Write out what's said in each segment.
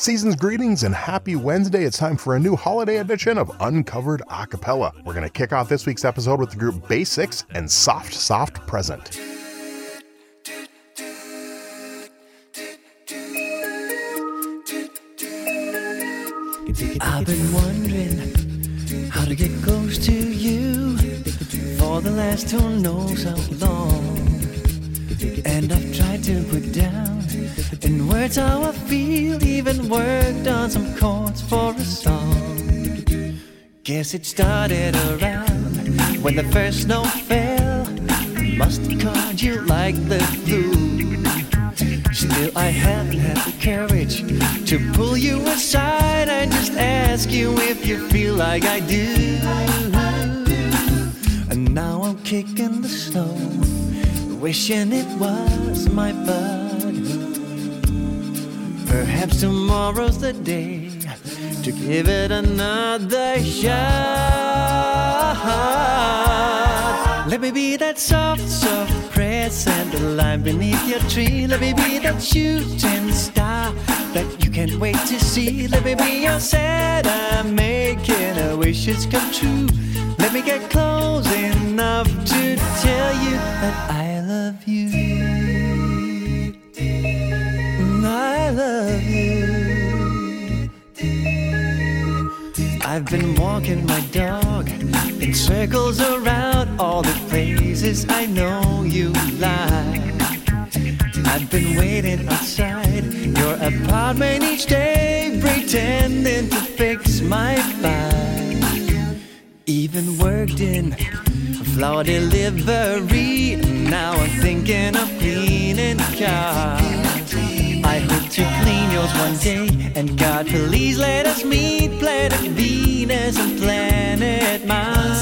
Season's greetings and happy Wednesday. It's time for a new holiday edition of Uncovered Acapella. We're going to kick off this week's episode with the group BaSix and Soft Soft Present. I've been wondering how to get close to you for the last who knows how long. And I've tried to put down in words how I feel, even worked on some chords for a song. Guess it started around when the first snow fell. Must have caught you like the flu. Still, I haven't had the courage to pull you aside and just ask you if you feel like I do. And now I'm kicking the snow, wishing it was my bud. Perhaps tomorrow's the day to give it another shot. Let me be that soft, soft present, the line beneath your tree. Let me be that shooting star that you can't wait to see. Let me be your Santa, making our wishes come true. Let me get close enough to tell you that I love you. Mm, I love you. I've been walking my dog in circles around all the places I know you lie. I've been waiting outside your apartment each day, pretending to fix my fire. Even worked in a flower delivery. Now I'm thinking of cleaning cars. I hope to clean yours one day. And God, please let us meet planet Venus and planet Mars.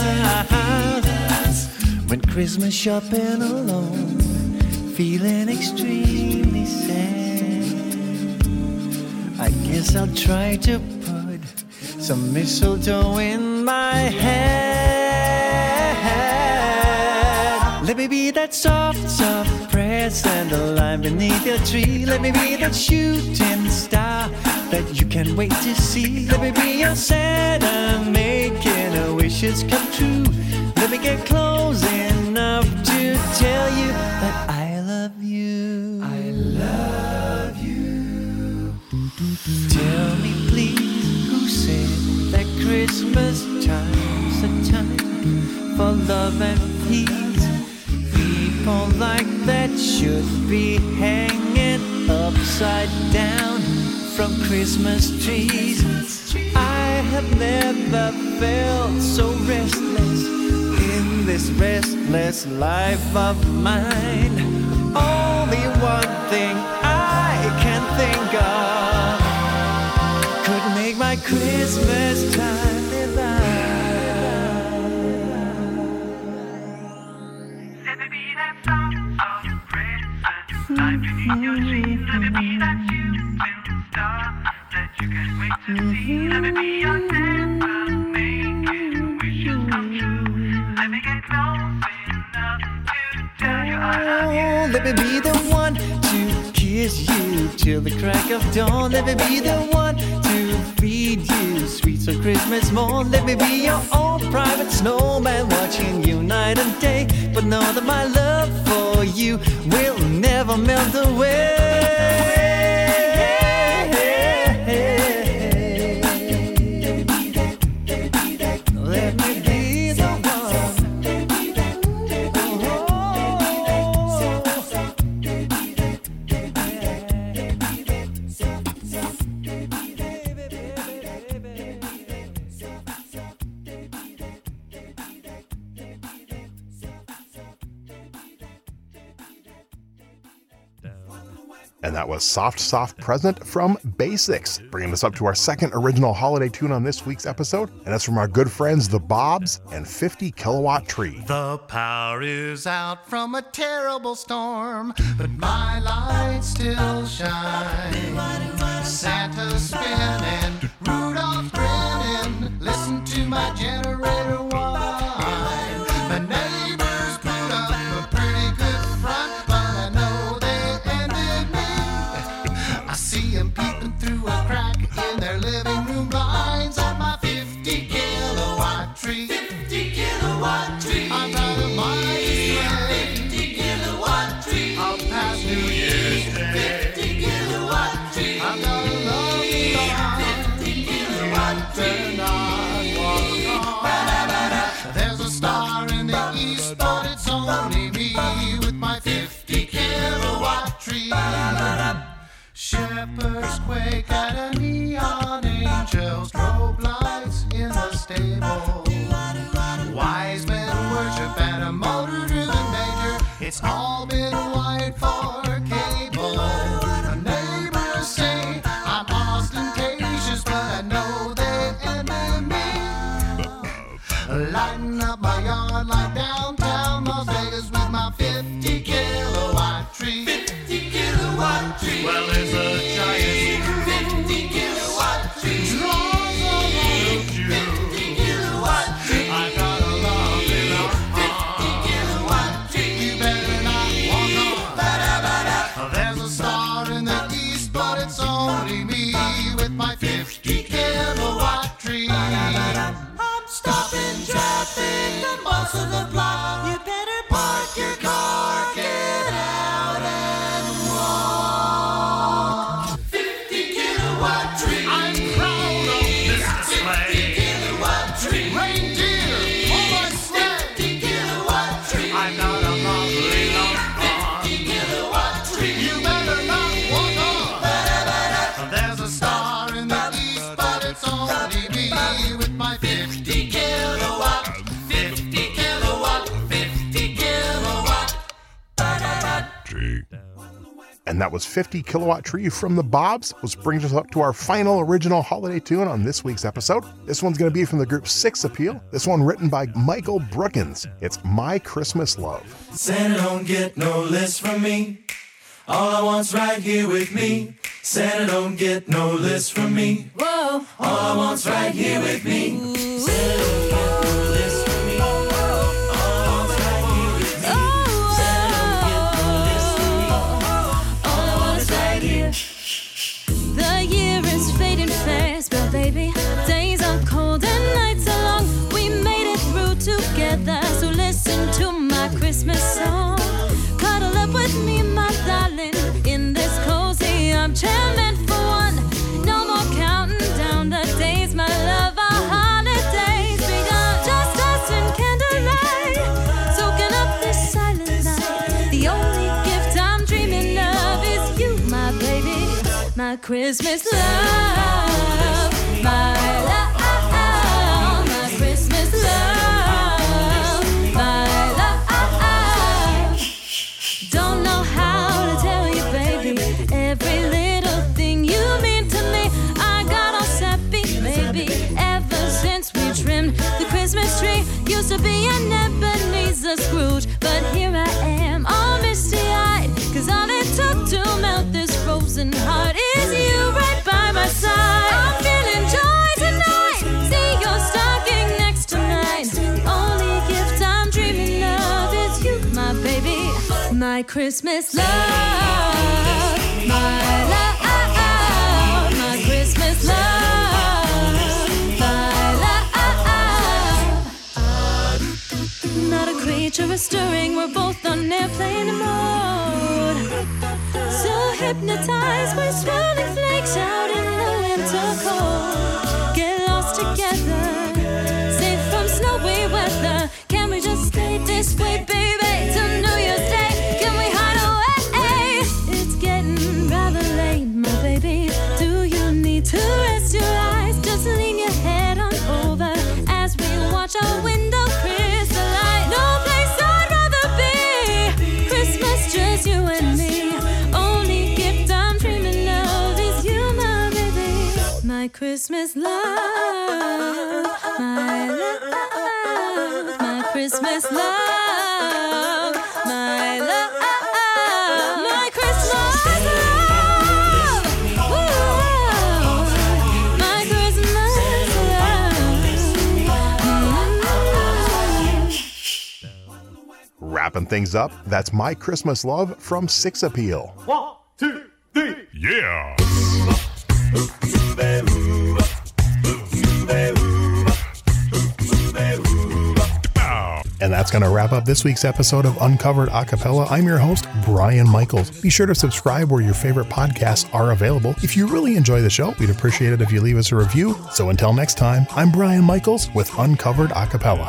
When Christmas shopping alone, feeling extremely sad. I guess I'll try to put some mistletoe in my hand. Me be that soft, soft present, the line beneath your tree. Let me be that shooting star that you can't wait to see. Let me be your Santa, making our wishes come true. Let me get close enough to tell you that I love you. I love you. Tell me, please, who said that Christmas time's a time for love and peace? People like that should be hanging upside down from Christmas trees. I have never felt so restless in this restless life of mine. Only one thing I can think of could make my Christmas time let me be the one to kiss you till the crack of dawn. Let me be the one to feed you sweets of Christmas morn. Let me be your own private snowman, watching you night and day. But know that my love for you will never melt away. And that was Soft Soft Present from BaSix, bringing us up to our second original holiday tune on this week's episode. And that's from our good friends, the Bobs and 50 Kilowatt Tree. The power is out from a terrible storm, but my light still shines. Santa's spinning, Rudolph grinning. Listen to my generator. all been And that was 50 Kilowatt Tree from the Bobs, which brings us up to our final original holiday tune on this week's episode. This one's going to be from the group Six Appeal, this one written by Michael Brookins. It's My Christmas Love. Santa don't get no list from me. All I want's right here with me. Santa don't get no list from me. Whoa. All I want's right here with me. I'm jamming for one. No more counting down the days, my love. Our holidays begun. Just us in candlelight, soaking up this silent night. The only gift I'm dreaming of is you, my baby, my Christmas love, my love. Christmas love, my love, ah, ah. my Christmas love, my love. Ah, Not a creature is stirring, we're both on airplane mode. So hypnotized by swirling flakes out in the winter cold. Get lost together, safe from snowy weather. Can we just stay this way? Christmas love, my love, my Christmas love, my love, my Christmas love. Ooh, my Christmas love. Wrapping things up, that's My Christmas Love from Six Appeal. One, two, three, Yeah. And that's going to wrap up this week's episode of Uncovered Acapella. I'm your host, Brian Michaels. Be sure to subscribe where your favorite podcasts are available. If you really enjoy the show, we'd appreciate it if you leave us a review. So until next time, I'm Brian Michaels with Uncovered Acapella.